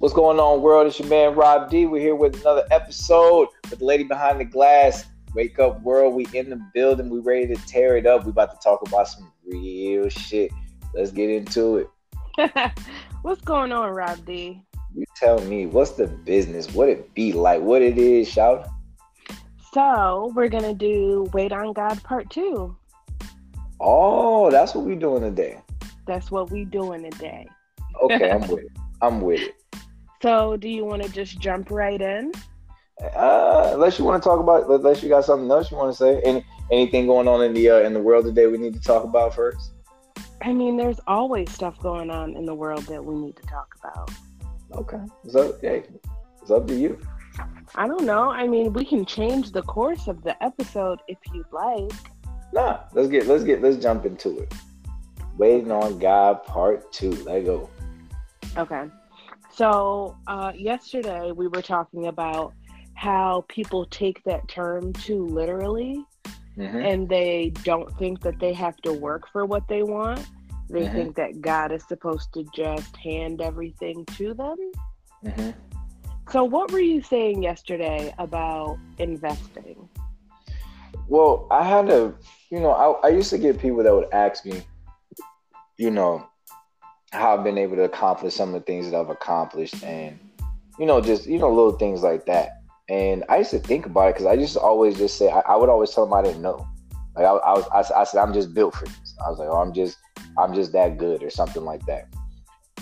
What's going on, world? It's your man Rob D. We're here with another episode with the lady behind the glass. Wake up, world. We in the building. We ready to tear it up. We about to talk about some real shit. Let's get into it. what's going on, Rob D? You tell me. What's the business? What it be like? What it is, shout. So we're gonna do Wait on God Part Two. Oh, that's what we doing today. That's what we doing today. Okay, I'm with it. I'm with it. So, do you want to just jump right in? Uh, unless you want to talk about, unless you got something else you want to say, any anything going on in the uh, in the world today we need to talk about first. I mean, there's always stuff going on in the world that we need to talk about. Okay, so hey, it's up to you. I don't know. I mean, we can change the course of the episode if you'd like. Nah, let's get let's get let's jump into it. Waiting on God Part Two. Let go. Okay. So uh, yesterday we were talking about how people take that term too literally, mm-hmm. and they don't think that they have to work for what they want. They mm-hmm. think that God is supposed to just hand everything to them. Mm-hmm. So, what were you saying yesterday about investing? Well, I had a, you know, I, I used to get people that would ask me, you know, how I've been able to accomplish some of the things that I've accomplished, and you know, just you know, little things like that. And I used to think about it because I just always just say I, I, would always tell them I didn't know. Like I, I was, I, I, said I'm just built for this. I was like, oh, I'm just, I'm just that good or something like that.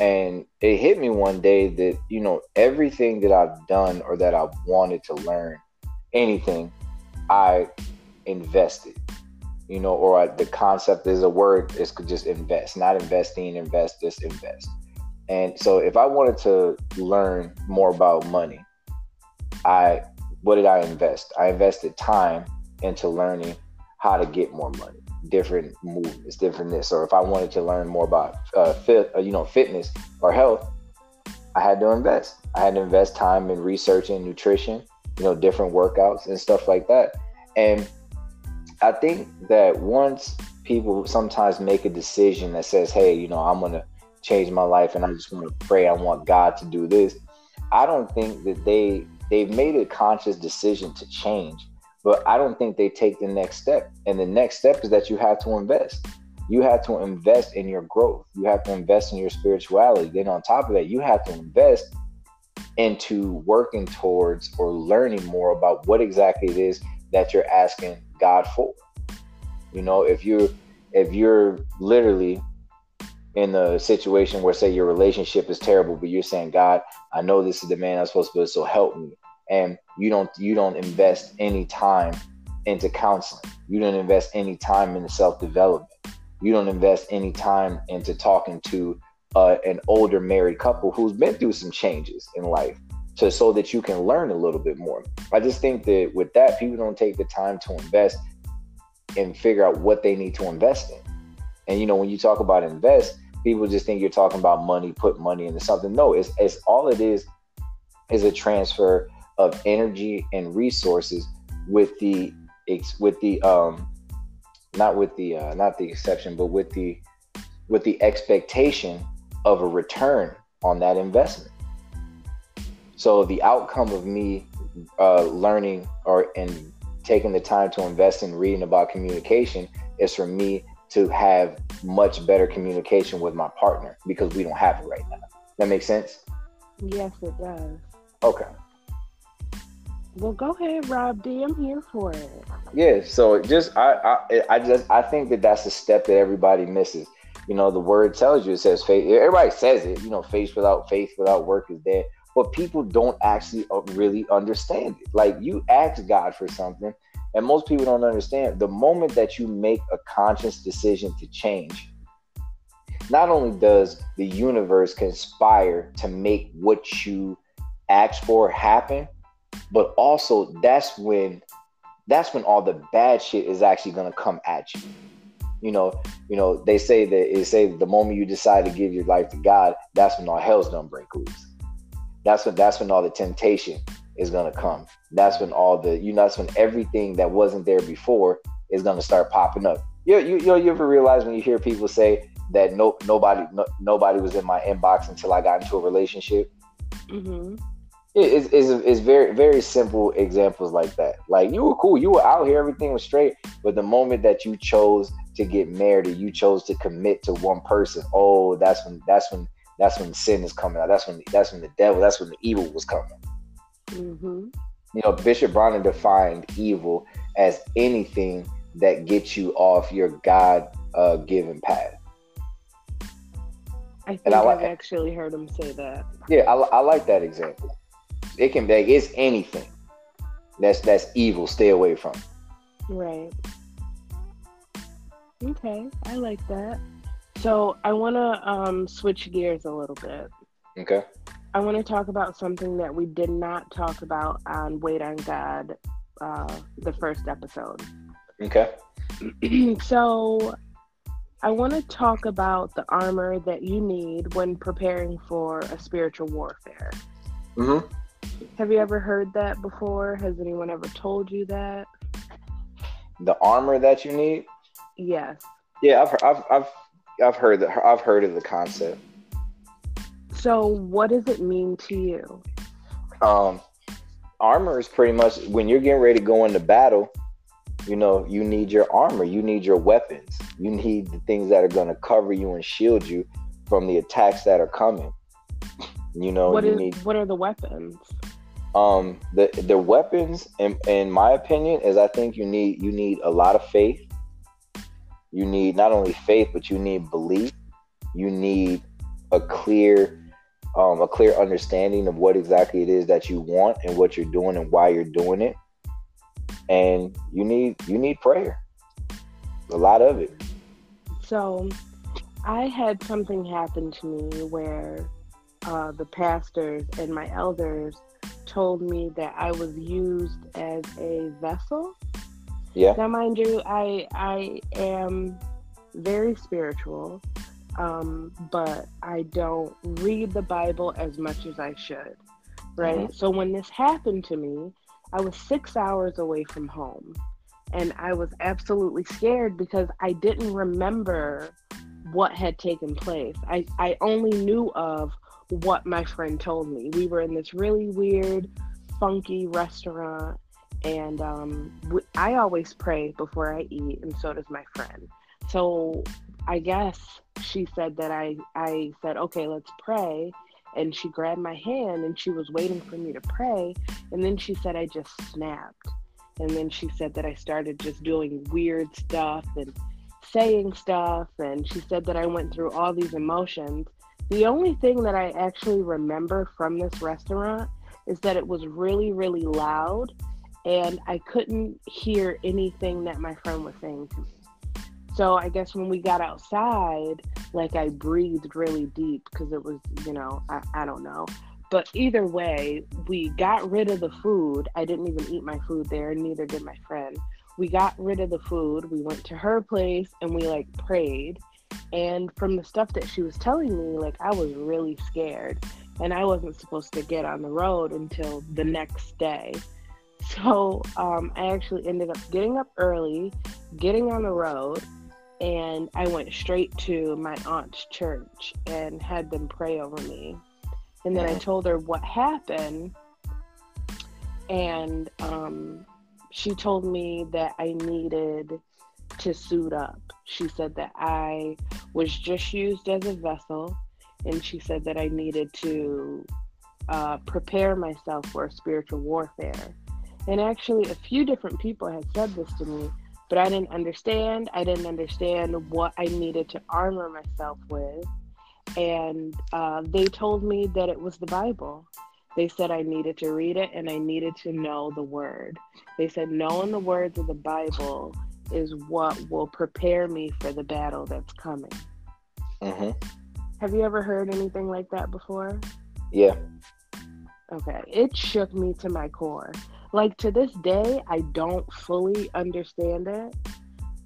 And it hit me one day that you know everything that I've done or that I've wanted to learn, anything, I invested you know, or the concept is a word is just invest, not investing, invest, just invest. And so if I wanted to learn more about money, I what did I invest? I invested time into learning how to get more money, different movements, different this. Or if I wanted to learn more about uh, fit, uh, you know, fitness or health, I had to invest. I had to invest time in researching nutrition, you know, different workouts and stuff like that. And I think that once people sometimes make a decision that says, "Hey, you know, I'm gonna change my life, and I just want to pray. I want God to do this." I don't think that they they've made a conscious decision to change, but I don't think they take the next step. And the next step is that you have to invest. You have to invest in your growth. You have to invest in your spirituality. Then on top of that, you have to invest into working towards or learning more about what exactly it is that you're asking God for. You know, if you're if you're literally in a situation where say your relationship is terrible, but you're saying, God, I know this is the man I'm supposed to be, so help me. And you don't you don't invest any time into counseling. You don't invest any time into self-development. You don't invest any time into talking to uh, an older married couple who's been through some changes in life to so that you can learn a little bit more. I just think that with that, people don't take the time to invest and figure out what they need to invest in. And you know, when you talk about invest, people just think you're talking about money, put money into something. No, it's it's all it is is a transfer of energy and resources with the with the um not with the uh, not the exception, but with the with the expectation of a return on that investment. So the outcome of me uh, learning or and taking the time to invest in reading about communication is for me to have much better communication with my partner because we don't have it right now. That makes sense? Yes, it does. Okay. Well, go ahead, Rob D. I'm here for it. Yeah. So just I I I just I think that that's a step that everybody misses. You know, the word tells you it says faith. Everybody says it. You know, faith without faith without work is dead but people don't actually uh, really understand it. Like you ask God for something, and most people don't understand. The moment that you make a conscious decision to change, not only does the universe conspire to make what you ask for happen, but also that's when that's when all the bad shit is actually gonna come at you. You know, you know, they say that it say the moment you decide to give your life to God, that's when all hell's gonna break loose that's when that's when all the temptation is gonna come. That's when all the you know that's when everything that wasn't there before is gonna start popping up. You you you, you ever realize when you hear people say that no nobody no, nobody was in my inbox until I got into a relationship? Mm-hmm. It's, it's, it's very very simple examples like that. Like you were cool, you were out here, everything was straight, but the moment that you chose to get married, or you chose to commit to one person, oh, that's when that's when that's when sin is coming out. That's when that's when the devil, that's when the evil was coming. Mm-hmm. You know, Bishop Bronner defined evil as anything that gets you off your God uh, given path. I think I like, I've actually heard him say that. Yeah, I, I like that example. It can be it's anything that's that's evil. Stay away from. Right. Okay, I like that. So I want to um, switch gears a little bit. Okay. I want to talk about something that we did not talk about on Wait on God, uh, the first episode. Okay. so I want to talk about the armor that you need when preparing for a spiritual warfare. Mm-hmm. Have you ever heard that before? Has anyone ever told you that? The armor that you need? Yes. Yeah, I've I've I've I've heard that I've heard of the concept. So, what does it mean to you? Um, armor is pretty much when you're getting ready to go into battle. You know, you need your armor. You need your weapons. You need the things that are going to cover you and shield you from the attacks that are coming. You know, what you is, need. What are the weapons? Um, the the weapons, in, in my opinion, is I think you need you need a lot of faith. You need not only faith, but you need belief. You need a clear, um, a clear understanding of what exactly it is that you want and what you're doing and why you're doing it. And you need you need prayer. A lot of it. So, I had something happen to me where uh, the pastors and my elders told me that I was used as a vessel. Yeah. Now, mind you, I I am very spiritual, um, but I don't read the Bible as much as I should. Right. Mm-hmm. So when this happened to me, I was six hours away from home and I was absolutely scared because I didn't remember what had taken place. I, I only knew of what my friend told me. We were in this really weird, funky restaurant, and um, I always pray before I eat, and so does my friend. So I guess she said that I, I said, okay, let's pray. And she grabbed my hand and she was waiting for me to pray. And then she said, I just snapped. And then she said that I started just doing weird stuff and saying stuff. And she said that I went through all these emotions. The only thing that I actually remember from this restaurant is that it was really, really loud and I couldn't hear anything that my friend was saying to me. So I guess when we got outside, like I breathed really deep because it was, you know, I, I don't know. But either way, we got rid of the food. I didn't even eat my food there, neither did my friend. We got rid of the food. We went to her place and we like prayed. And from the stuff that she was telling me, like I was really scared. And I wasn't supposed to get on the road until the next day. So um, I actually ended up getting up early, getting on the road, and I went straight to my aunt's church and had them pray over me. And then I told her what happened, and um, she told me that I needed to suit up. She said that I was just used as a vessel, and she said that I needed to uh, prepare myself for spiritual warfare. And actually, a few different people had said this to me, but I didn't understand. I didn't understand what I needed to armor myself with. And uh, they told me that it was the Bible. They said I needed to read it and I needed to know the word. They said knowing the words of the Bible is what will prepare me for the battle that's coming. Mm-hmm. Have you ever heard anything like that before? Yeah. Okay. It shook me to my core like to this day, I don't fully understand it.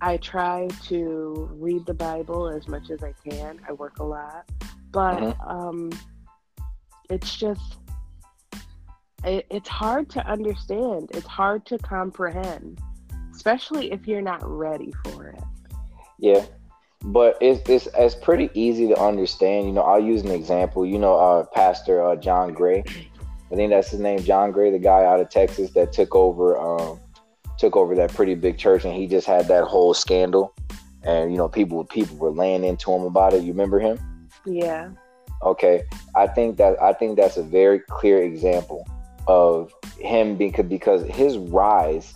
I try to read the Bible as much as I can. I work a lot, but mm-hmm. um, it's just it, it's hard to understand. It's hard to comprehend, especially if you're not ready for it. Yeah, but it's, it's it's pretty easy to understand. You know, I'll use an example. You know, uh, Pastor uh, John Gray. I think that's his name, John Gray, the guy out of Texas that took over um, took over that pretty big church, and he just had that whole scandal, and you know, people people were laying into him about it. You remember him? Yeah. Okay, I think that I think that's a very clear example of him because because his rise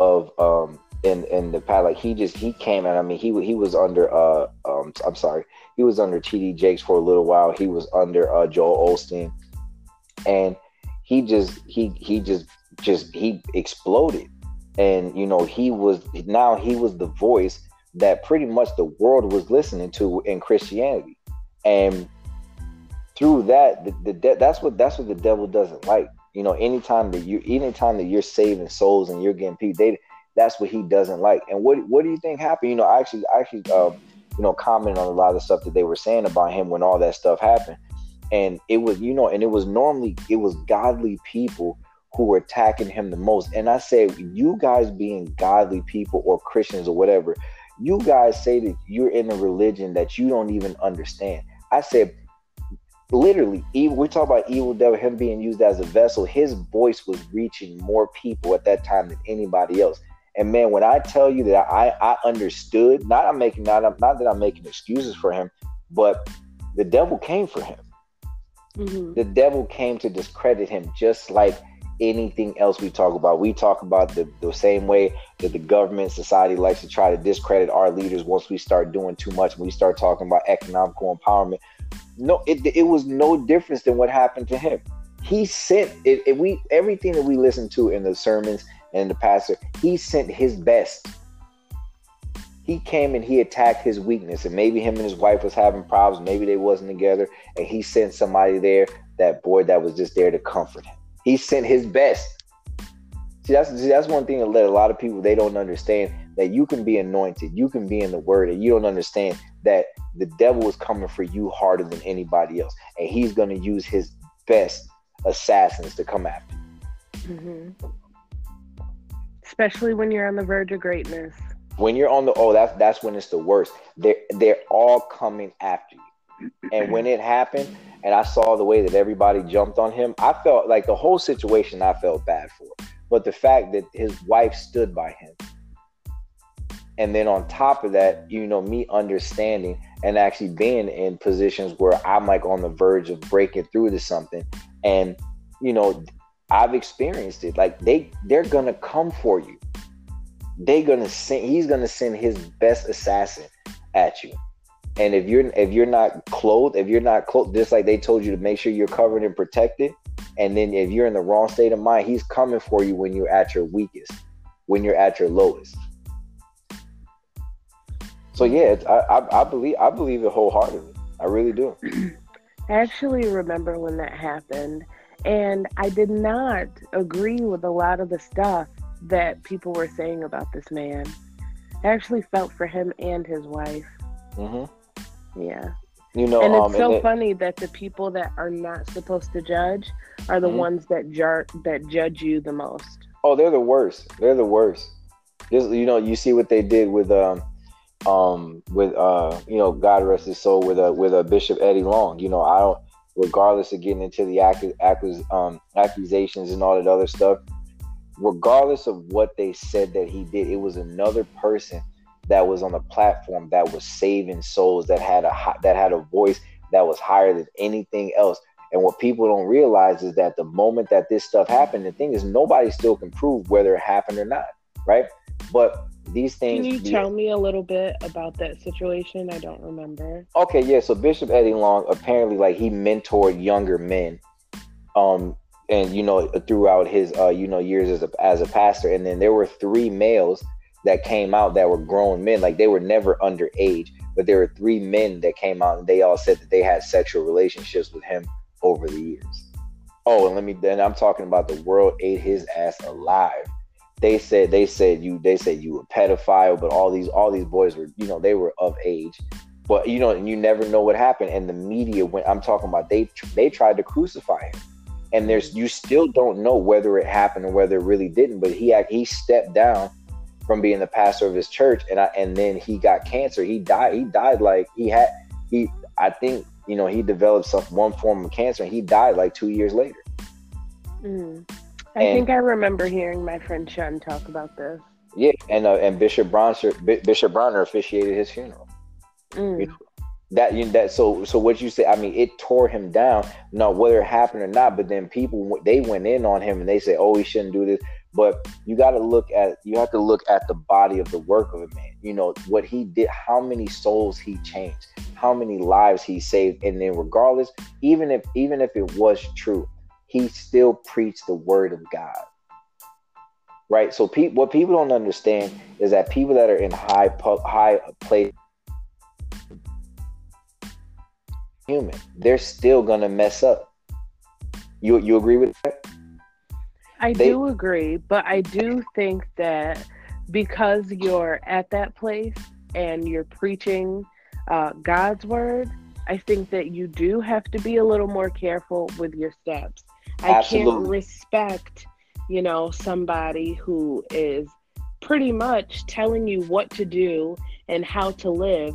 of um in in the past like he just he came and I mean he he was under uh um I'm sorry he was under TD Jakes for a little while he was under uh Joel Osteen and he just he he just just he exploded and you know he was now he was the voice that pretty much the world was listening to in Christianity and through that the, the that's what that's what the devil doesn't like you know anytime that you anytime that you're saving souls and you're getting people they that's what he doesn't like. And what what do you think happened? You know, I actually I actually um, you know commented on a lot of the stuff that they were saying about him when all that stuff happened. And it was, you know, and it was normally it was godly people who were attacking him the most. And I said you guys being godly people or Christians or whatever, you guys say that you're in a religion that you don't even understand. I said, literally, we talk about evil devil, him being used as a vessel. His voice was reaching more people at that time than anybody else. And man, when I tell you that I I understood, not I'm making not not that I'm making excuses for him, but the devil came for him. Mm-hmm. The devil came to discredit him, just like anything else we talk about. We talk about the, the same way that the government society likes to try to discredit our leaders once we start doing too much. we start talking about economical empowerment. No, it, it was no difference than what happened to him. He sent it, it we everything that we listen to in the sermons and the pastor, he sent his best. He came and he attacked his weakness, and maybe him and his wife was having problems. Maybe they wasn't together, and he sent somebody there, that boy that was just there to comfort him. He sent his best. See, that's see, that's one thing that let a lot of people they don't understand that you can be anointed, you can be in the word, and you don't understand that the devil is coming for you harder than anybody else, and he's going to use his best assassins to come after. You. Mm-hmm especially when you're on the verge of greatness. When you're on the oh, that's that's when it's the worst. They're they're all coming after you. And when it happened, and I saw the way that everybody jumped on him, I felt like the whole situation I felt bad for. But the fact that his wife stood by him. And then on top of that, you know, me understanding and actually being in positions where I'm like on the verge of breaking through to something. And, you know, I've experienced it. Like they they're gonna come for you. They're gonna send he's gonna send his best assassin at you. And if you're if you're not clothed, if you're not clothed, just like they told you to make sure you're covered and protected, and then if you're in the wrong state of mind, he's coming for you when you're at your weakest, when you're at your lowest. So yeah, I, I, I believe I believe it wholeheartedly. I really do. I actually remember when that happened, and I did not agree with a lot of the stuff that people were saying about this man. I actually felt for him and his wife. Mm-hmm. Yeah. You know, and it's um, so and funny that the people that are not supposed to judge are the mm-hmm. ones that jar- that judge you the most. Oh, they're the worst. They're the worst. Just you know, you see what they did with um um with uh you know God rest his soul with uh with a Bishop Eddie Long. You know, I don't regardless of getting into the ac- um, accusations and all that other stuff, regardless of what they said that he did, it was another person that was on the platform that was saving souls that had a that had a voice that was higher than anything else. And what people don't realize is that the moment that this stuff happened, the thing is nobody still can prove whether it happened or not, right? But these things. Can you tell me a little bit about that situation? I don't remember. Okay, yeah. So Bishop Eddie Long apparently like he mentored younger men, um, and you know throughout his uh you know years as a as a pastor, and then there were three males that came out that were grown men, like they were never underage, but there were three men that came out and they all said that they had sexual relationships with him over the years. Oh, and let me then I'm talking about the world ate his ass alive. They said they said you they said you were pedophile, but all these all these boys were you know they were of age, but you know and you never know what happened. And the media when I'm talking about they they tried to crucify him, and there's you still don't know whether it happened or whether it really didn't. But he he stepped down from being the pastor of his church, and I and then he got cancer. He died. He died like he had he. I think you know he developed some one form of cancer, and he died like two years later. Mm. I and, think I remember hearing my friend Sean talk about this. Yeah, and uh, and Bishop Bronner Bishop Bronner officiated his funeral. Mm. You know, that you that so so what you say i mean it tore him down. No whether it happened or not but then people they went in on him and they say oh he shouldn't do this. But you got to look at you have to look at the body of the work of a man. You know what he did how many souls he changed how many lives he saved. And then regardless even if even if it was true he still preached the word of god. Right? So pe- what people don't understand is that people that are in high high place human. They're still gonna mess up. You you agree with that? I they, do agree, but I do think that because you're at that place and you're preaching uh, God's word, I think that you do have to be a little more careful with your steps. I absolutely. can't respect, you know, somebody who is pretty much telling you what to do and how to live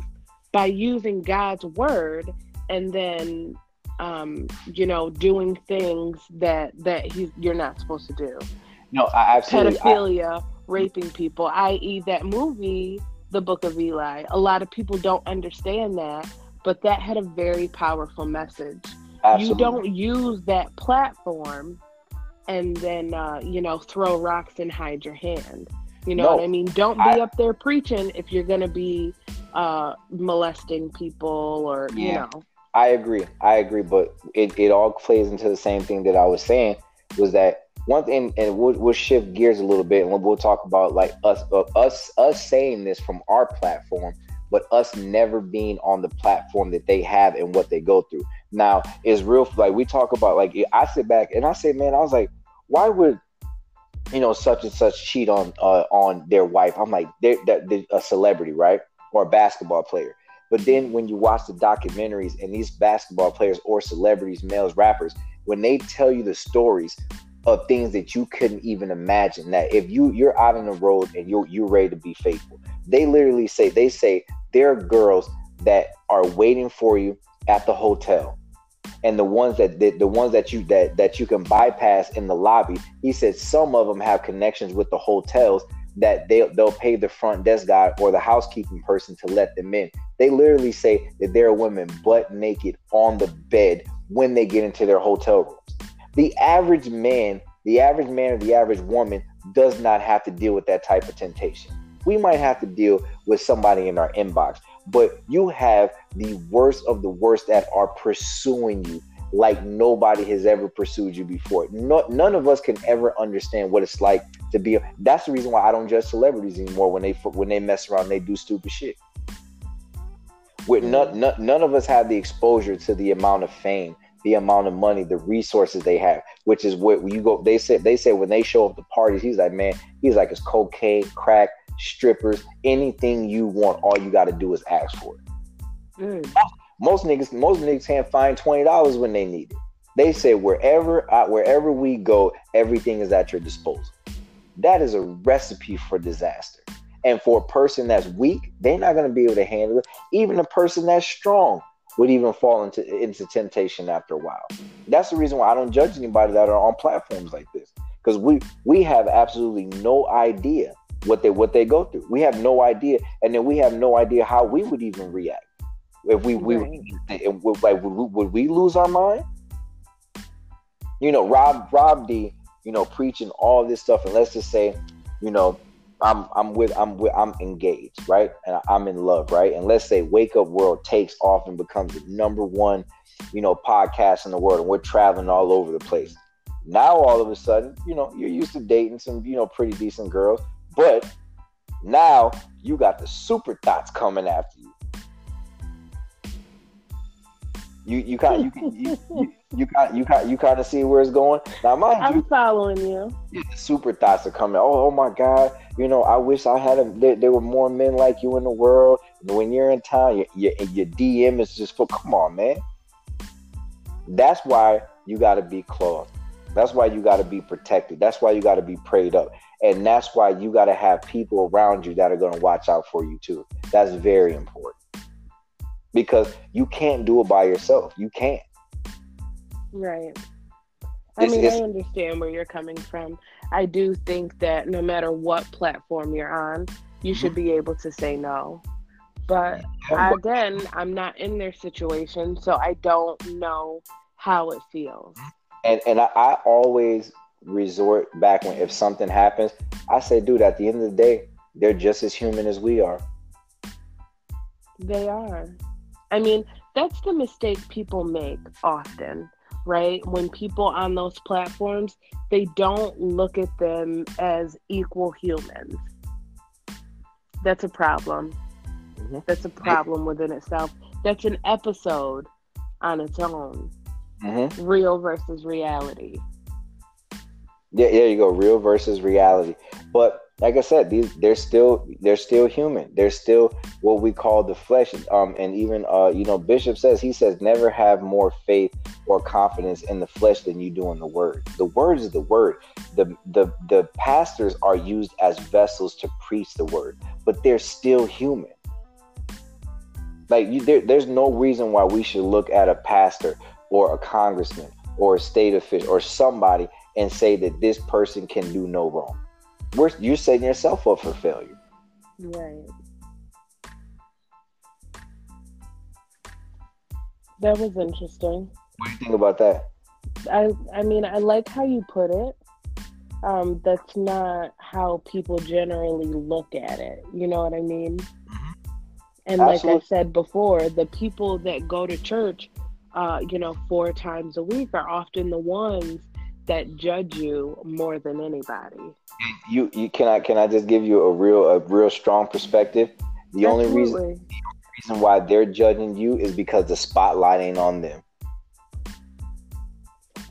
by using God's word and then um, you know, doing things that that he's you're not supposed to do. No, I absolutely pedophilia, I, raping people, i.e., that movie, The Book of Eli. A lot of people don't understand that, but that had a very powerful message. Absolutely. You don't use that platform and then uh, you know throw rocks and hide your hand. You know no, what I mean? Don't be I, up there preaching if you're gonna be uh, molesting people or yeah. you know. I agree. I agree, but it, it all plays into the same thing that I was saying was that one thing, and we'll, we'll shift gears a little bit, and we'll, we'll talk about like us, uh, us, us saying this from our platform, but us never being on the platform that they have and what they go through. Now, it's real like we talk about like I sit back and I say, man, I was like, why would you know such and such cheat on uh, on their wife? I'm like, they're, they're a celebrity, right, or a basketball player but then when you watch the documentaries and these basketball players or celebrities, males, rappers, when they tell you the stories of things that you couldn't even imagine, that if you you're out on the road and you're you're ready to be faithful, they literally say they say there are girls that are waiting for you at the hotel. And the ones that the, the ones that you that that you can bypass in the lobby he said some of them have connections with the hotels that they they'll pay the front desk guy or the housekeeping person to let them in. They literally say that there are women butt naked on the bed when they get into their hotel rooms. The average man, the average man or the average woman does not have to deal with that type of temptation. We might have to deal with somebody in our inbox, but you have the worst of the worst that are pursuing you like nobody has ever pursued you before. No, none of us can ever understand what it's like to be. That's the reason why I don't judge celebrities anymore when they when they mess around, they do stupid shit. With none, none, none of us have the exposure to the amount of fame, the amount of money, the resources they have, which is what you go. They said they say when they show up the parties, he's like, man, he's like, it's cocaine, crack, strippers, anything you want. All you got to do is ask for it. Mm. Most niggas, most niggas can't find twenty dollars when they need it. They say wherever wherever we go, everything is at your disposal. That is a recipe for disaster. And for a person that's weak, they're not going to be able to handle it. Even a person that's strong would even fall into into temptation after a while. That's the reason why I don't judge anybody that are on platforms like this because we we have absolutely no idea what they what they go through. We have no idea, and then we have no idea how we would even react. If we we would, like would we, would we lose our mind? You know, Rob Rob D, you know, preaching all this stuff, and let's just say, you know, I'm I'm with I'm with I'm engaged, right? And I'm in love, right? And let's say Wake Up World takes off and becomes the number one, you know, podcast in the world, and we're traveling all over the place. Now all of a sudden, you know, you're used to dating some, you know, pretty decent girls, but now you got the super thoughts coming after you. You you kind you you, you you kind you kind you kind of see where it's going. Now, mind I'm you, following you. Super thoughts are coming. Oh, oh my God! You know, I wish I had a. There, there were more men like you in the world. When you're in town, your, your, your DM is just for. Come on, man. That's why you got to be clothed. That's why you got to be protected. That's why you got to be prayed up. And that's why you got to have people around you that are going to watch out for you too. That's very important. Because you can't do it by yourself. You can't. Right. I it's, mean, it's, I understand where you're coming from. I do think that no matter what platform you're on, you should be able to say no. But again, I'm not in their situation, so I don't know how it feels. And and I, I always resort back when if something happens, I say, dude, at the end of the day, they're just as human as we are. They are. I mean, that's the mistake people make often, right? When people on those platforms, they don't look at them as equal humans. That's a problem. Mm-hmm. That's a problem within itself. That's an episode on its own. Mm-hmm. Real versus reality. Yeah, there you go. Real versus reality. But like I said, these they're still they're still human. They're still what we call the flesh. Um, and even uh, you know, Bishop says he says never have more faith or confidence in the flesh than you do in the word. The word is the word. The the the pastors are used as vessels to preach the word, but they're still human. Like you, there, there's no reason why we should look at a pastor or a congressman or a state official or somebody and say that this person can do no wrong. We're, you're setting yourself up for failure. Right. That was interesting. What do you think about that? I I mean I like how you put it. Um, that's not how people generally look at it. You know what I mean? Mm-hmm. And Absolutely. like I said before, the people that go to church, uh, you know, four times a week are often the ones that judge you more than anybody. You you can I can I just give you a real a real strong perspective? The Absolutely. only reason the only reason why they're judging you is because the spotlight ain't on them.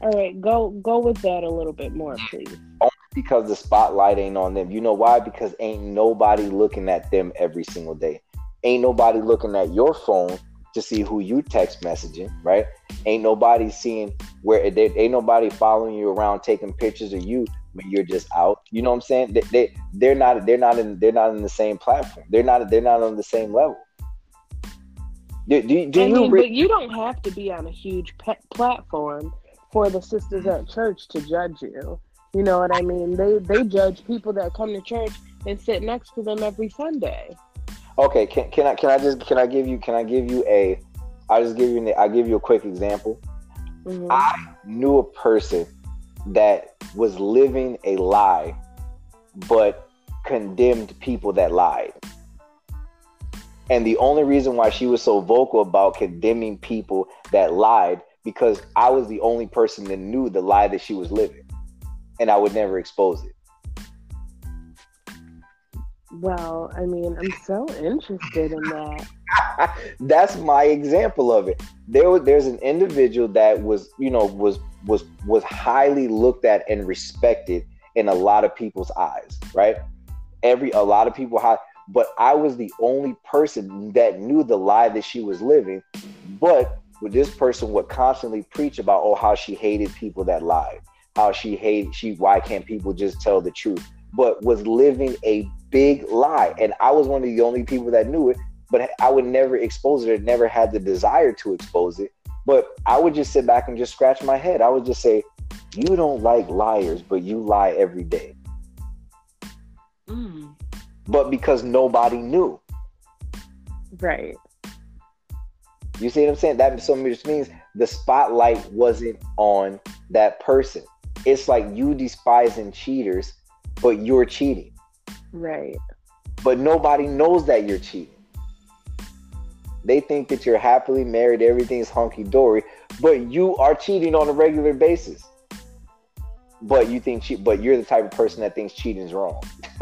All right, go go with that a little bit more, please. Only because the spotlight ain't on them. You know why? Because ain't nobody looking at them every single day. Ain't nobody looking at your phone to see who you text messaging, right? Ain't nobody seeing where they, ain't nobody following you around taking pictures of you when you're just out. You know what I'm saying? They, they they're not they're not in they're not in the same platform. They're not they're not on the same level. Do, do, do I mean, you re- but you don't have to be on a huge pe- platform for the sisters at church to judge you. You know what I mean? They they judge people that come to church and sit next to them every Sunday. Okay, can, can I can I just can I give you can I give you a I'll just give you I give you a quick example. Mm-hmm. I knew a person that was living a lie, but condemned people that lied. And the only reason why she was so vocal about condemning people that lied because I was the only person that knew the lie that she was living, and I would never expose it. Well, I mean, I'm so interested in that. That's my example of it. There was there's an individual that was, you know, was was was highly looked at and respected in a lot of people's eyes, right? Every a lot of people had but I was the only person that knew the lie that she was living. But this person would constantly preach about oh how she hated people that lied, how she hated she why can't people just tell the truth? But was living a big lie. And I was one of the only people that knew it, but I would never expose it, never had the desire to expose it. But I would just sit back and just scratch my head. I would just say, You don't like liars, but you lie every day. Mm. But because nobody knew. Right. You see what I'm saying? That so just means the spotlight wasn't on that person. It's like you despising cheaters, but you're cheating. Right. But nobody knows that you're cheating. They think that you're happily married, everything's hunky dory, but you are cheating on a regular basis. But you think, but you're the type of person that thinks cheating is wrong.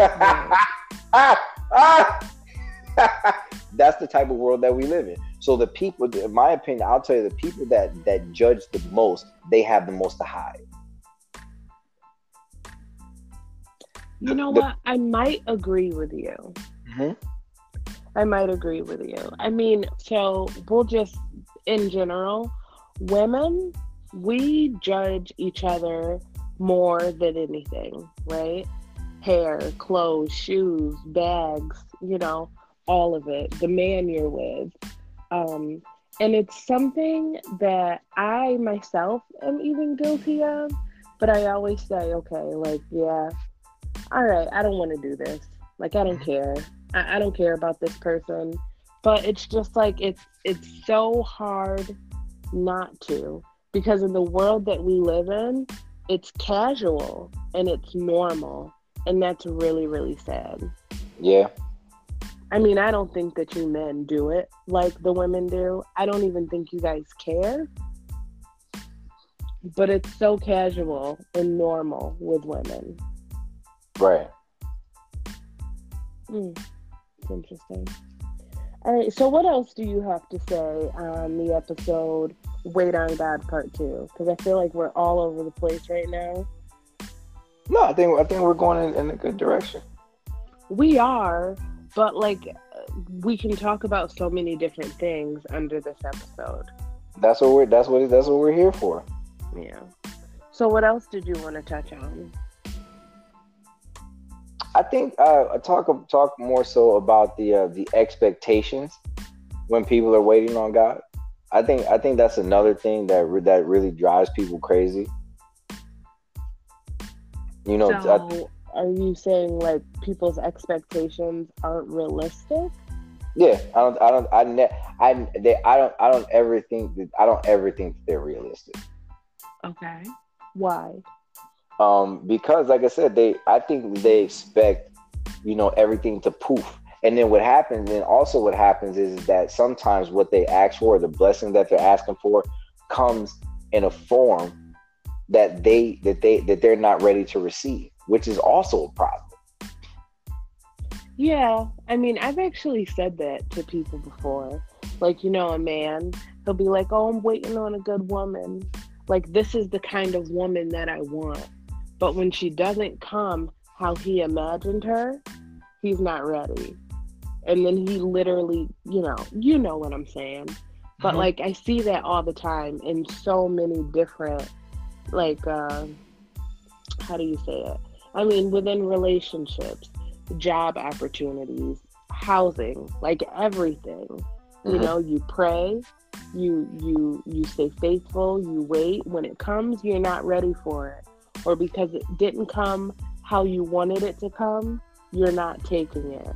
That's the type of world that we live in. So the people, in my opinion, I'll tell you, the people that that judge the most, they have the most to hide. You know the, what? I might agree with you. Mm-hmm. I might agree with you. I mean, so we'll just, in general, women we judge each other more than anything, right? Hair, clothes, shoes, bags, you know, all of it, the man you're with. Um, and it's something that I myself am even guilty of, but I always say, okay, like, yeah, all right, I don't want to do this. Like, I don't care. I, I don't care about this person. But it's just like, it's, it's so hard not to because in the world that we live in, it's casual and it's normal. And that's really, really sad. Yeah. I mean, I don't think that you men do it like the women do. I don't even think you guys care. But it's so casual and normal with women. Right. Mm, it's interesting. All right. So, what else do you have to say on the episode Wait on God Part Two? Because I feel like we're all over the place right now. No, I think I think we're going in, in a good direction. We are, but like we can talk about so many different things under this episode. That's what we're that's what that's what we're here for. Yeah. So what else did you want to touch on? I think uh, talk talk more so about the uh, the expectations when people are waiting on God. I think I think that's another thing that re- that really drives people crazy. You know, so, I, are you saying like people's expectations aren't realistic? Yeah, I don't, I don't, I, ne- I, they, I don't, I don't ever think that, I don't ever think that they're realistic. Okay. Why? Um, because like I said, they I think they expect, you know, everything to poof. And then what happens, and also what happens is, is that sometimes what they ask for, the blessing that they're asking for, comes in a form that they that they that they're not ready to receive, which is also a problem. Yeah, I mean, I've actually said that to people before. Like, you know, a man, he'll be like, "Oh, I'm waiting on a good woman. Like, this is the kind of woman that I want." But when she doesn't come how he imagined her, he's not ready. And then he literally, you know, you know what I'm saying. But mm-hmm. like I see that all the time in so many different like uh how do you say it? I mean within relationships, job opportunities, housing, like everything. Mm-hmm. You know, you pray, you you you stay faithful, you wait. When it comes, you're not ready for it or because it didn't come how you wanted it to come, you're not taking it.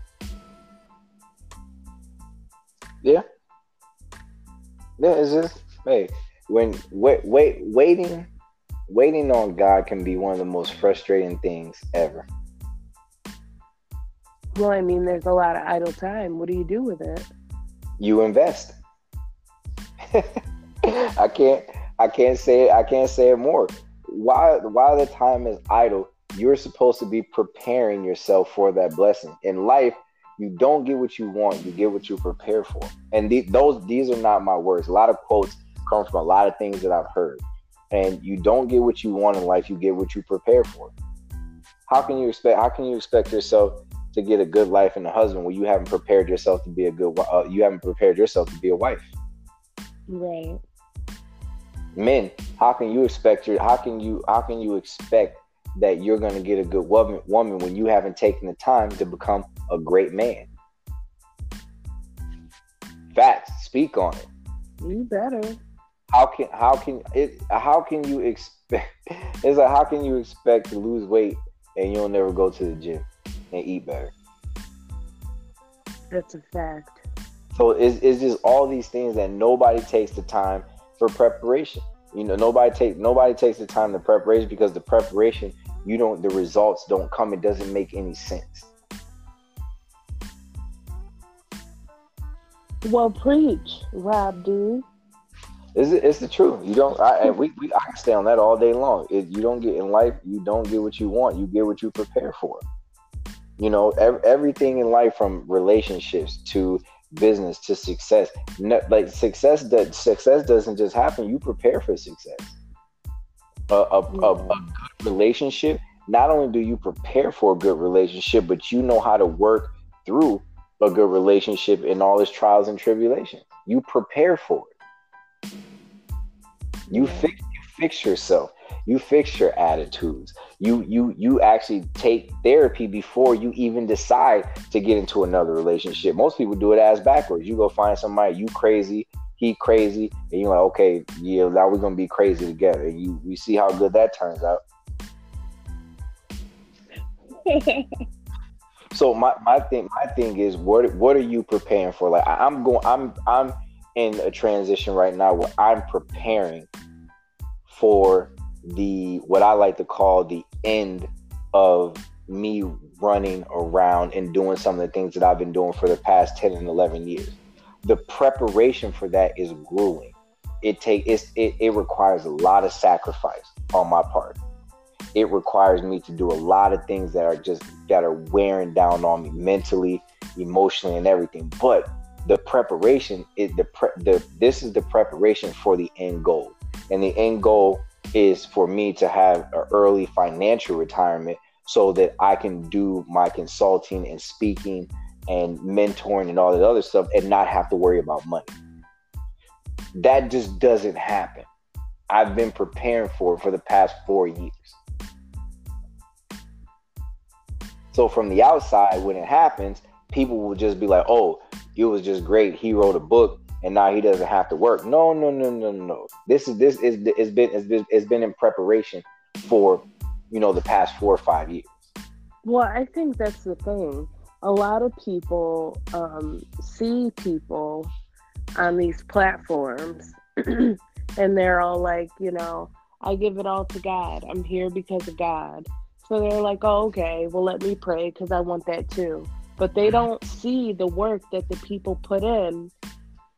Yeah. Yeah, it's just hey, when wait wait waiting waiting on God can be one of the most frustrating things ever. Well, I mean, there's a lot of idle time. What do you do with it? You invest. I can't I can't say I can't say it more while while the time is idle, you're supposed to be preparing yourself for that blessing. In life, you don't get what you want, you get what you prepare for. And the, those these are not my words. A lot of quotes come from a lot of things that I've heard. And you don't get what you want in life, you get what you prepare for. How can you expect how can you expect yourself to get a good life and a husband when you haven't prepared yourself to be a good uh, you haven't prepared yourself to be a wife? Right men how can you expect your how can you how can you expect that you're going to get a good woman woman when you haven't taken the time to become a great man? Facts speak on it. You better. How can how can it how can you expect it's like how can you expect to lose weight and you'll never go to the gym and eat better? That's a fact. So it's, it's just all these things that nobody takes the time for preparation. You know, nobody take nobody takes the time to preparation because the preparation, you don't the results don't come. It doesn't make any sense. Well, preach, Rob D. It's, it's the truth. You don't. I, we, we I can stay on that all day long. It, you don't get in life. You don't get what you want. You get what you prepare for. You know, ev- everything in life, from relationships to business to success. No, like success that success doesn't just happen. You prepare for success. A, a, a, a mm-hmm. good relationship. Not only do you prepare for a good relationship, but you know how to work through a good relationship in all its trials and tribulations. You prepare for it. You fix you fix yourself. You fix your attitudes. You you you actually take therapy before you even decide to get into another relationship. Most people do it as backwards. You go find somebody you crazy, he crazy, and you're like, okay, yeah, now we're gonna be crazy together. And you we see how good that turns out. so my, my thing my thing is what what are you preparing for? Like I'm going I'm I'm in a transition right now where I'm preparing for the what I like to call the end of me running around and doing some of the things that I've been doing for the past 10 and 11 years. The preparation for that is grueling. It take it, it requires a lot of sacrifice on my part. It requires me to do a lot of things that are just that are wearing down on me mentally, emotionally, and everything. But the preparation is the pre- the this is the preparation for the end goal, and the end goal is for me to have an early financial retirement so that I can do my consulting and speaking and mentoring and all that other stuff and not have to worry about money. That just doesn't happen. I've been preparing for it for the past four years. So from the outside, when it happens, people will just be like, "Oh, it was just great. He wrote a book, and now he doesn't have to work." No, no, no, no, no. This is this is it's been it's been it's been in preparation for you know the past four or five years. Well, I think that's the thing. A lot of people um, see people on these platforms, and they're all like, you know, I give it all to God. I'm here because of God. So they're like, oh, okay, well, let me pray because I want that too. But they don't see the work that the people put in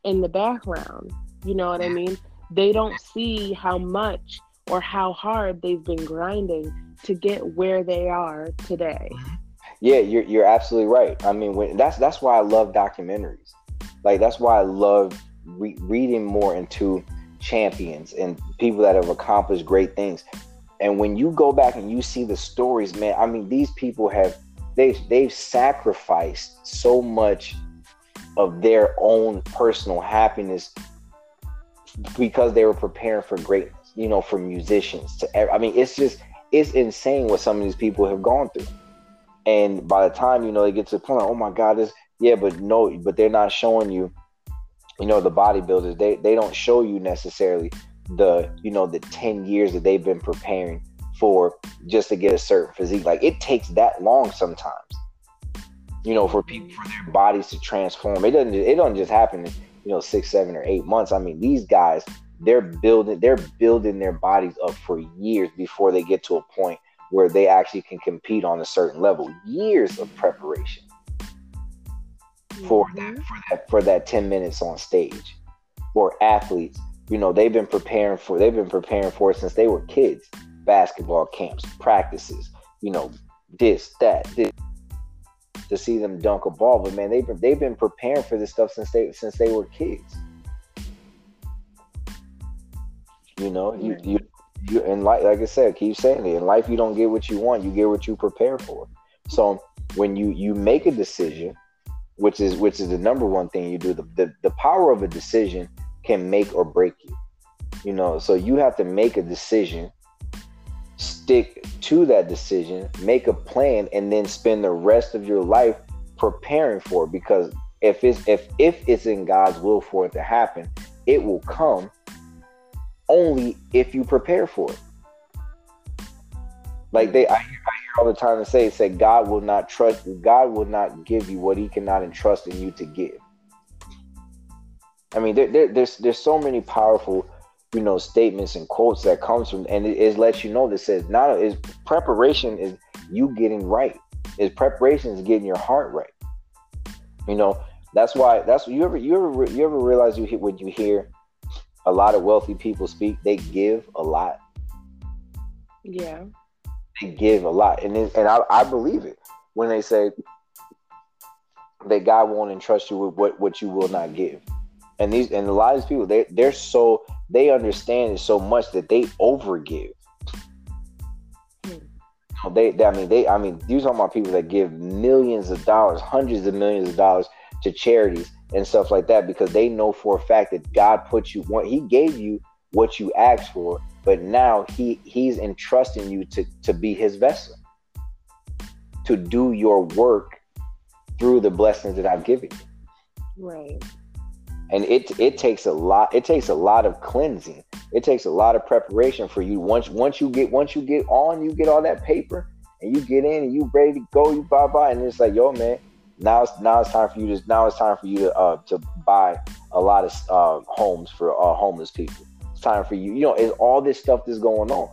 in the background. You know what I mean? They don't see how much or how hard they've been grinding to get where they are today. Mm-hmm. Yeah, you're you're absolutely right. I mean, when, that's that's why I love documentaries. Like that's why I love re- reading more into champions and people that have accomplished great things and when you go back and you see the stories, man, I mean, these people have they've they've sacrificed so much of their own personal happiness because they were preparing for greatness, you know, for musicians to I mean, it's just it's insane what some of these people have gone through. And by the time, you know, they get to the point, oh my God, this yeah, but no, but they're not showing you, you know, the bodybuilders, they they don't show you necessarily the you know the 10 years that they've been preparing for just to get a certain physique. Like it takes that long sometimes you know for people for their bodies to transform. It doesn't it doesn't just happen in you know six seven or eight months. I mean these guys they're building they're building their bodies up for years before they get to a point where they actually can compete on a certain level. Years of preparation for that mm-hmm. for that for that 10 minutes on stage. For athletes you know they've been preparing for they've been preparing for it since they were kids. Basketball camps practices you know this that this to see them dunk a ball but man they've been they've been preparing for this stuff since they since they were kids. You know you you you in life like i said keep saying it in life you don't get what you want you get what you prepare for. So when you you make a decision which is which is the number one thing you do the, the, the power of a decision can make or break you. You know, so you have to make a decision, stick to that decision, make a plan, and then spend the rest of your life preparing for it. Because if it's if if it's in God's will for it to happen, it will come only if you prepare for it. Like they, I hear, I hear all the time to say, say God will not trust, you, God will not give you what He cannot entrust in you to give. I mean, there, there, there's there's so many powerful, you know, statements and quotes that comes from, and it, it lets you know that says not is preparation is you getting right. Is preparation is getting your heart right. You know, that's why that's you ever you ever you ever realize you hit when you hear a lot of wealthy people speak, they give a lot. Yeah, they give a lot, and it, and I, I believe it when they say that God won't entrust you with what what you will not give and these and a lot of these people they they're so they understand it so much that they overgive. Hmm. They, they, I mean, they, I mean, you talking about people that give millions of dollars, hundreds of millions of dollars to charities and stuff like that because they know for a fact that God put you, what he gave you what you asked for, but now he he's entrusting you to to be his vessel to do your work through the blessings that I've given you. Right. And it it takes a lot it takes a lot of cleansing. It takes a lot of preparation for you. Once once you get once you get on, you get all that paper and you get in and you ready to go, you bye bye, and it's like, yo, man, now it's now it's time for you to now it's time for you to uh to buy a lot of uh homes for uh homeless people. It's time for you, you know, it's all this stuff that's going on.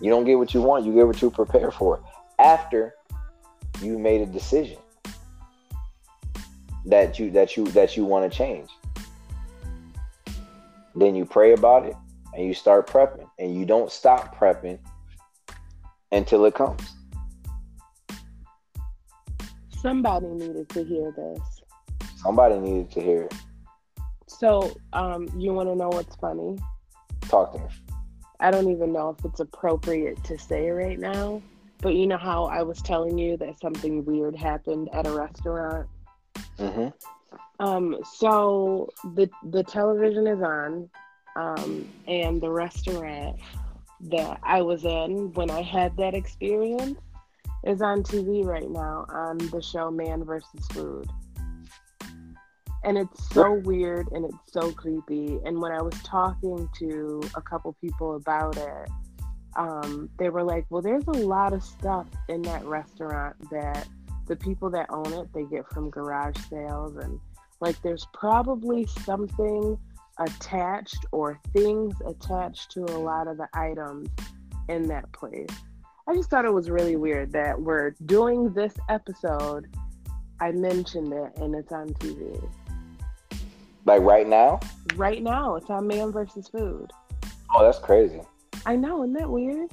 You don't get what you want, you get what you prepare for after you made a decision that you that you that you want to change. Then you pray about it and you start prepping and you don't stop prepping until it comes. Somebody needed to hear this. Somebody needed to hear it. So, um, you want to know what's funny? Talk to me. I don't even know if it's appropriate to say right now, but you know how I was telling you that something weird happened at a restaurant? Mm-hmm. Um, so the the television is on, um, and the restaurant that I was in when I had that experience is on TV right now on the show Man versus Food. And it's so weird and it's so creepy. And when I was talking to a couple people about it, um, they were like, well, there's a lot of stuff in that restaurant that the people that own it, they get from garage sales. And like, there's probably something attached or things attached to a lot of the items in that place. I just thought it was really weird that we're doing this episode. I mentioned it and it's on TV. Like right now? Right now, it's on Man versus Food. Oh, that's crazy. I know, isn't that weird?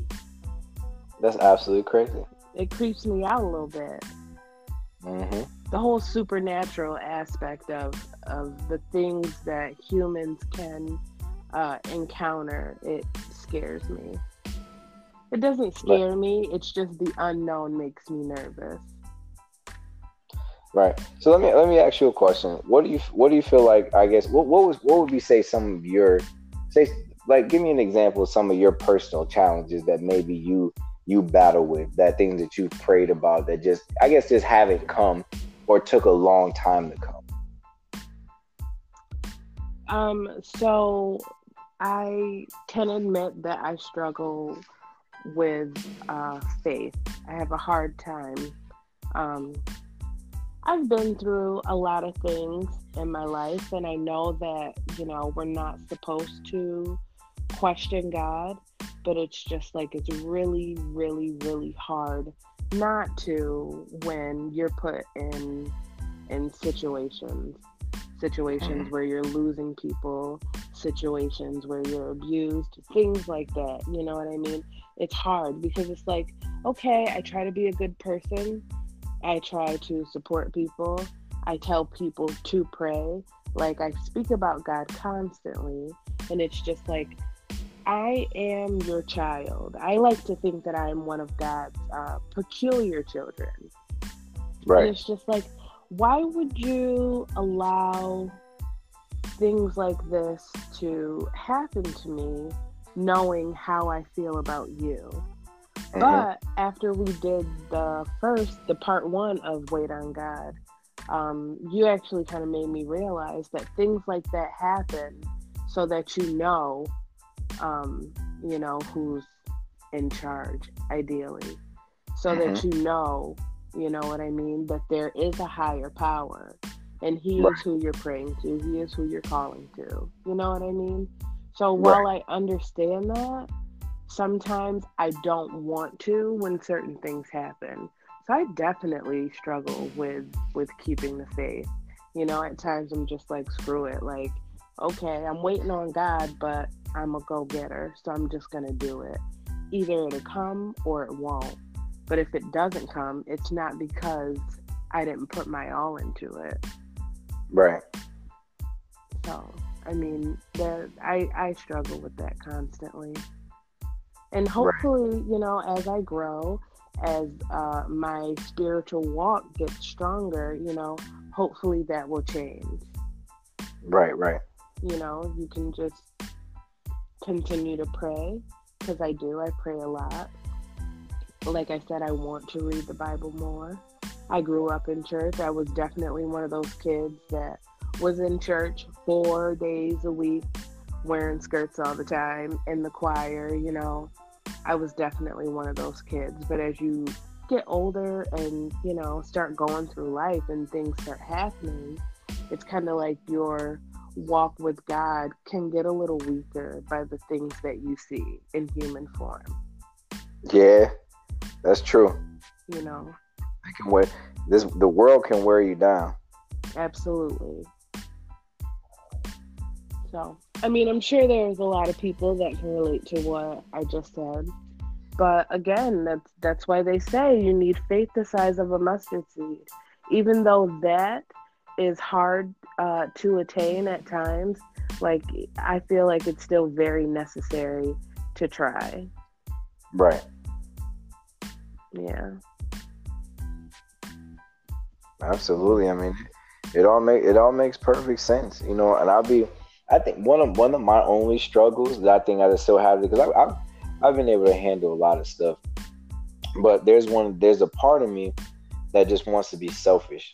That's absolutely crazy. It creeps me out a little bit. Mm-hmm. The whole supernatural aspect of of the things that humans can uh, encounter, it scares me. It doesn't scare but, me. It's just the unknown makes me nervous. Right. So let me let me ask you a question. What do you what do you feel like? I guess what what was what would you say some of your say like give me an example of some of your personal challenges that maybe you you battle with that things that you prayed about that just I guess just haven't come or took a long time to come. Um. So I can admit that I struggle with uh, faith. I have a hard time. Um, I've been through a lot of things in my life, and I know that, you know, we're not supposed to question God, but it's just like it's really, really, really hard not to when you're put in in situations situations mm-hmm. where you're losing people situations where you're abused things like that you know what i mean it's hard because it's like, okay, I try to be a good person. I try to support people. I tell people to pray. Like I speak about God constantly. And it's just like, I am your child. I like to think that I am one of God's uh, peculiar children. Right. And it's just like, why would you allow things like this to happen to me knowing how I feel about you. Mm-hmm. But after we did the first, the part one of Wait on God, um, you actually kind of made me realize that things like that happen so that you know, um, you know, who's in charge, ideally. So mm-hmm. that you know, you know what I mean, that there is a higher power and he right. is who you're praying to, he is who you're calling to. You know what I mean? So while. I understand that, sometimes I don't want to when certain things happen. So I definitely struggle with with keeping the faith. You know, at times I'm just like, screw it. Like, okay, I'm waiting on God, but I'm a go getter, so I'm just gonna do it. Either it'll come or it won't. But if it doesn't come, it's not because I didn't put my all into it. Right. So I mean, that I I struggle with that constantly, and hopefully, right. you know, as I grow, as uh, my spiritual walk gets stronger, you know, hopefully that will change. Right, right. You know, you can just continue to pray because I do. I pray a lot. Like I said, I want to read the Bible more. I grew up in church. I was definitely one of those kids that was in church four days a week, wearing skirts all the time in the choir, you know. I was definitely one of those kids. But as you get older and, you know, start going through life and things start happening, it's kind of like your walk with God can get a little weaker by the things that you see in human form. Yeah, that's true. You know, I can wear this. The world can wear you down. Absolutely. So, I mean, I'm sure there's a lot of people that can relate to what I just said. But again, that's that's why they say you need faith the size of a mustard seed. Even though that is hard uh, to attain at times, like I feel like it's still very necessary to try. Right. Yeah. Absolutely. I mean, it all make it all makes perfect sense, you know. And I'll be, I think one of one of my only struggles that I think I still have because I, I've I've been able to handle a lot of stuff, but there's one there's a part of me that just wants to be selfish,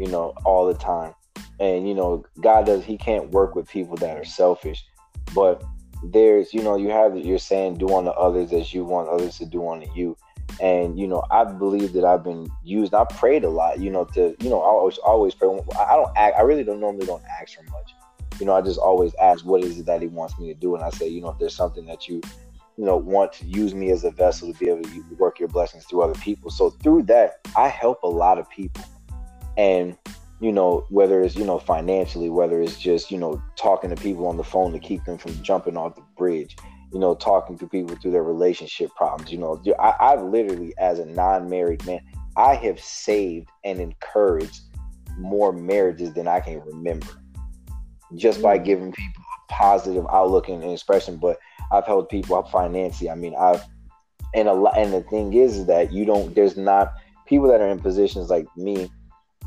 you know, all the time. And you know, God does He can't work with people that are selfish, but there's you know you have you're saying do unto others as you want others to do unto you. And you know i believe that i've been used i prayed a lot you know to you know i always always pray. I don't act i really don't normally don't ask for much. You know i just always ask what is it that he wants me to do? And i say you know if there's something that you you know want to use me as a vessel to be able to work your blessings through other people. So through that i help a lot of people and you know whether it's you know financially whether it's just you know talking to people on the phone to keep them from jumping off the bridge you know, talking to people through their relationship problems. You know, I, I literally, as a non-married man, I have saved and encouraged more marriages than I can remember, just by mm. giving people a positive outlook and, expression. But I've helped people up financially. I mean, I've and a lot. And the thing is, is that you don't. There's not people that are in positions like me.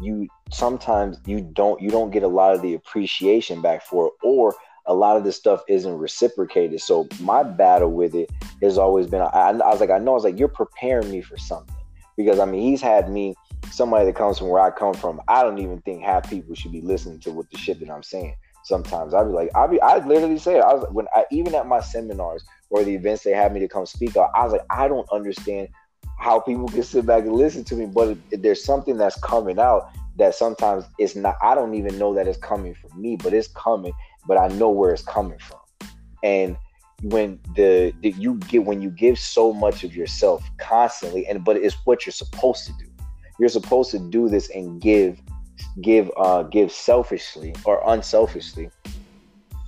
You sometimes you don't you don't get a lot of the appreciation back for it, or a lot of this stuff isn't reciprocated. So my battle with it has always been I, I, was like, I know I was like, you're preparing me for something. Because I mean, he's had me, somebody that comes from where I come from, I don't even think half people should be listening to what the shit that I'm saying. Sometimes I'd be like, I'd be I literally say it. I was when I even at my seminars or the events they had me to come speak on, I was like, I don't understand how people can sit back and listen to me, but there's something that's coming out that sometimes it's not I don't even know that it's coming from me, but it's coming but I know where it's coming from. And when the, the you get when you give so much of yourself constantly, and but it's what you're supposed to do. You're supposed to do this and give, give, uh, give selfishly or unselfishly,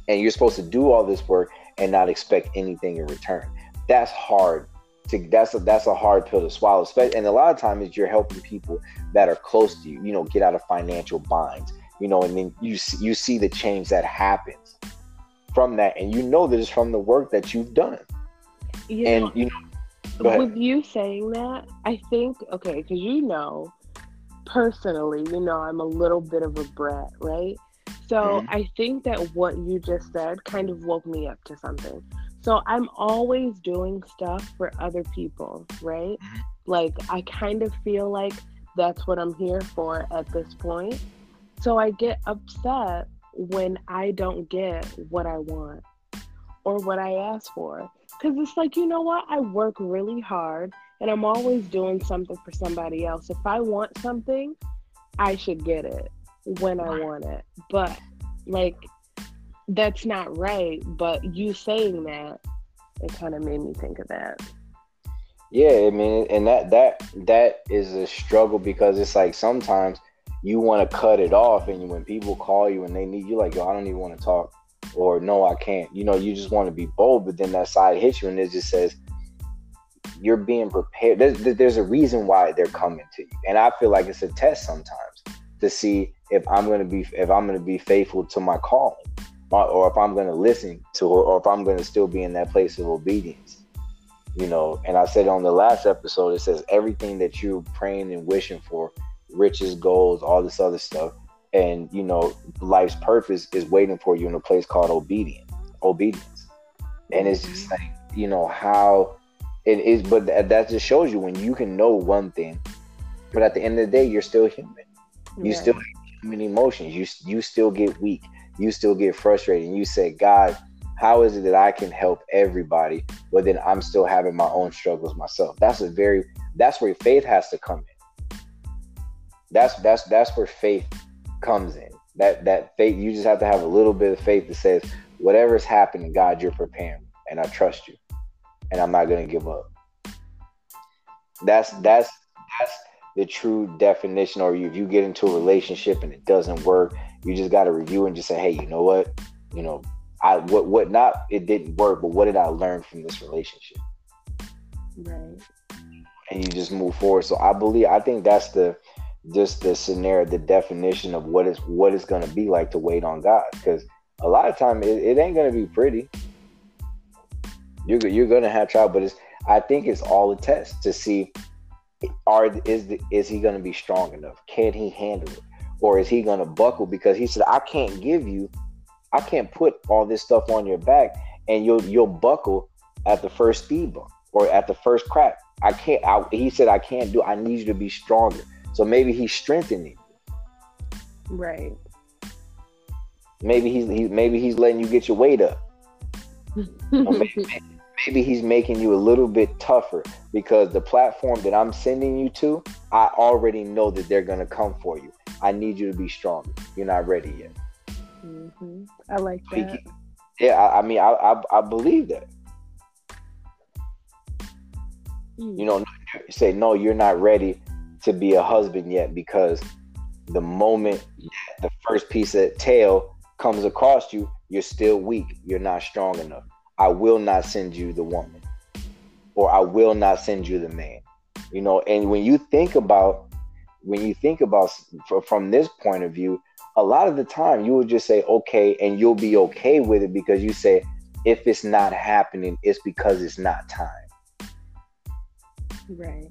and you're supposed to do all this work and not expect anything in return. That's hard to that's a that's a hard pill to swallow. And a lot of times you're helping people that are close to you, you know, get out of financial binds you know, and then you see, you see the change that happens from that, and you know that it's from the work that you've done. You and know, you know, with you saying that, I think okay, because you know, personally, you know, I'm a little bit of a brat, right? So mm-hmm. I think that what you just said kind of woke me up to something. So I'm always doing stuff for other people, right? Mm-hmm. Like I kind of feel like that's what I'm here for at this point. So I get upset when I don't get what I want or what I ask for. Because it's like, you know what? I work really hard and I'm always doing something for somebody else. If I want something, I should get it when I want it. But like, that's not right. But you saying that, it kind of made me think of that. Yeah, I mean, and that that that is a struggle because it's like sometimes you want to cut it off and when people call you and they need you like yo i don't even want to talk or no i can't you know you just want to be bold but then that side hits you and it just says you're being prepared there's, there's a reason why they're coming to you and i feel like it's a test sometimes to see if i'm to be if i'm going to be faithful to my calling or if i'm going to listen to her or if i'm going to still be in that place of obedience you know and i said on the last episode it says everything that you're praying and wishing for riches, goals, all this other stuff. And you know, life's purpose is waiting for you in a place called obedience. Obedience. and it's just mm-hmm. like you know how it is. But that just shows you when you can know one thing, but at the end of the day, you're still human. You still have human emotions. You you still get weak. You still get frustrated. And you say, God, how is it that I can help everybody, but then I'm still having my own struggles myself? That's a very that's where faith has to come in. That's that's that's where faith comes in. That that faith you just have to have a little bit of faith that says whatever's happening, God, you're preparing, and I trust you, and I'm not gonna give up. That's that's that's the true definition. Or if you get into a relationship and it doesn't work, you just got to review and just say, hey, you know what, you know, I what what not it didn't work, but what did I learn from this relationship? Right. And you just move forward. So I believe I think that's the just the scenario, the definition of what is what it's gonna be like to wait on God. Because a lot of time it, it ain't gonna be pretty. You're you're gonna have trouble, but it's I think it's all a test to see are is the, is he gonna be strong enough? Can he handle it? Or is he gonna buckle because he said, I can't give you I can't put all this stuff on your back and you'll you'll buckle at the first speed bump or at the first crack. I can't. I, he said I can't do. I need you to be stronger. So maybe he's strengthening. Right. Maybe he's he, maybe he's letting you get your weight up. maybe, maybe he's making you a little bit tougher because the platform that I'm sending you to, I already know that they're gonna come for you. I need you to be stronger. You're not ready yet. Mm-hmm. I like that. Yeah, I, I mean, I, I, I believe that. Mm. You know, say no, you're not ready to be a husband yet because the moment the first piece of tail comes across you, you're still weak. You're not strong enough. I will not send you the woman, or I will not send you the man. You know, and when you think about when you think about from this point of view, a lot of the time you will just say okay and you'll be okay with it because you say if it's not happening it's because it's not time. Right.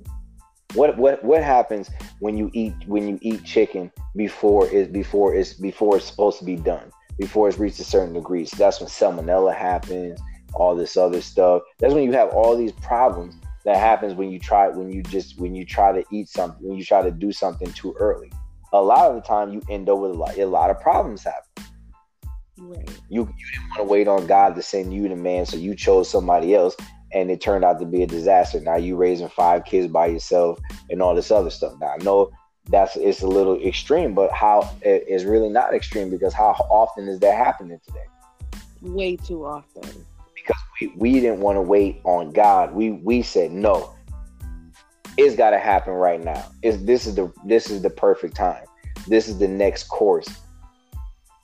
What what what happens when you eat when you eat chicken before is before it's before it's supposed to be done before it's reached a certain degree? So that's when salmonella happens all this other stuff. That's when you have all these problems that happens when you try when you just when you try to eat something when you try to do something too early a lot of the time you end up with a lot, a lot of problems happen. Right. You you didn't want to wait on God to send you the man, so you chose somebody else, and it turned out to be a disaster. Now you raising five kids by yourself and all this other stuff. Now I know that's it's a little extreme, but how it is really not extreme because how often is that happening today? Way too often. We, didn't want to wait on God. We we said no it's got to happen right now. Is this is the this is the perfect time. This is the next course.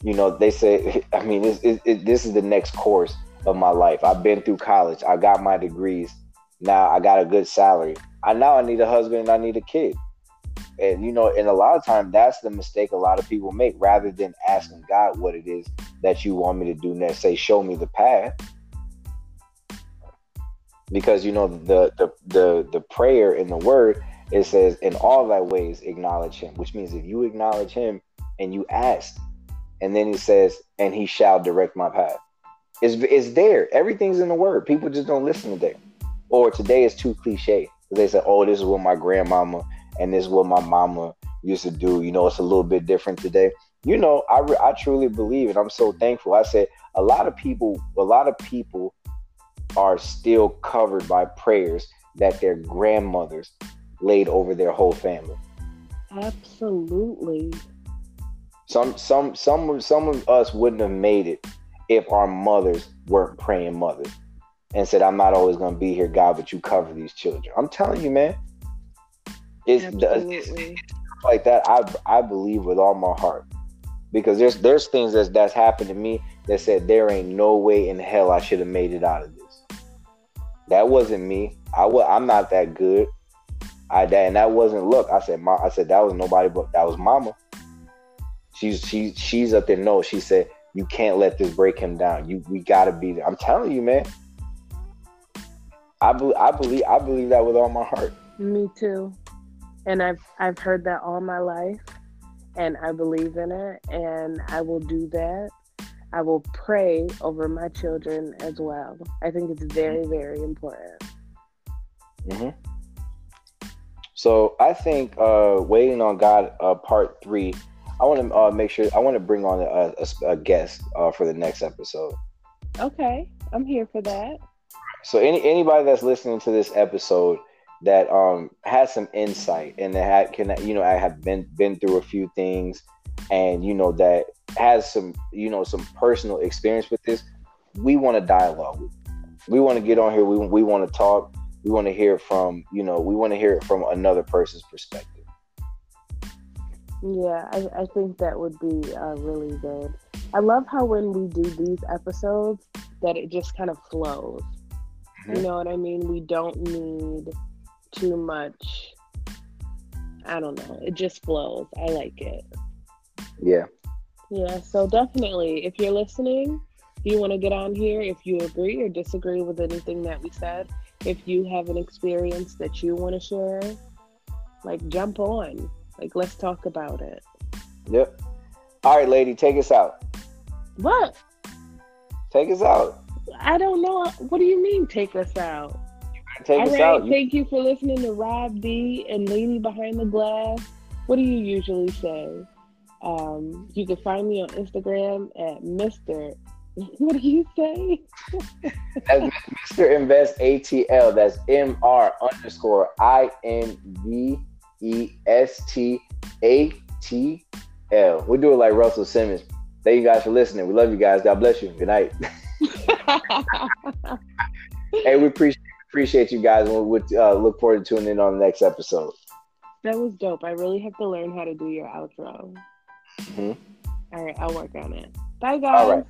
You know, they say. I mean, it's, it, it, this is the next course of my life. I've been through college. I got my degrees. Now I got a good salary. I now I need a husband and I need a kid. And you know, and a lot of time that's the mistake a lot of people make. Rather than asking God what it is that you want me to do next, say, "Show me the path." Because you know the the the the prayer in the word it says in all thy ways acknowledge him which means if you acknowledge him and you ask and then he says and he shall direct my path. It's, it's there. Everything's in the word. People just don't listen to today or today is too cliche. They say oh this is what my grandmama and this is what my mama used to do. You know it's a little bit different today. You know i, I truly believe and i'm so thankful. I said a lot of people a lot of people are still covered by prayers that their grandmothers laid over their whole family. Absolutely. Some some some some of us wouldn't have made it if our mothers weren't praying mothers and said, "I'm not always going to be here, God, but you cover these children." I'm telling you, man. It's, it's, it's like that. I I believe with all my heart because there's there's things that's that's happened to me that said there ain't no way in hell I should have made it out of this. That wasn't me. I was. I'm not that good. I that and that wasn't. Look, I said. Ma, I said that was nobody but that was Mama. She's she she's up there. No, she said you can't let this break him down. You we gotta be there. I'm telling you, man. I I believe I believe that with all my heart. Me too. And I've I've heard that all my life, and I believe in it, and I will do that. I will pray over my children as well. I think it's very, very important. Mm-hmm. So I think uh, waiting on God, uh, part three. I want to uh, make sure I want to bring on a, a, a guest uh, for the next episode. Okay, I'm here for that. So any anybody that's listening to this episode that um has some insight and that had, can you know I have been been through a few things and you know that has some you know some personal experience with this, we want to dialogue. We want to get on here. We we want to talk. We want to hear from you know we want to hear it from another person's perspective. Yeah, I, I think that would be uh, really good. I love how when we do these episodes that it just kind of flows. Mm-hmm. You know what I mean? We don't need too much. I don't know. It just flows. I like it. Yeah. Yeah. So definitely, if you're listening, if you want to get on here, if you agree or disagree with anything that we said, if you have an experience that you want to share, like jump on. Like let's talk about it. Yep. All right, lady, take us out. What? Take us out. I don't know. What do you mean, take us out? Take All us right, out. Thank you for listening to Rob D and Lady behind the glass. What do you usually say? Um, you can find me on Instagram at Mr. What do you say? That's Mr. Invest ATL. That's M R underscore I N V E S T A T L. We do it like Russell Simmons. Thank you guys for listening. We love you guys. God bless you. Good night. hey, we appreciate appreciate you guys, and we uh, look forward to tuning in on the next episode. That was dope. I really have to learn how to do your outro. Mm-hmm. All right, I'll work on it. Bye, guys.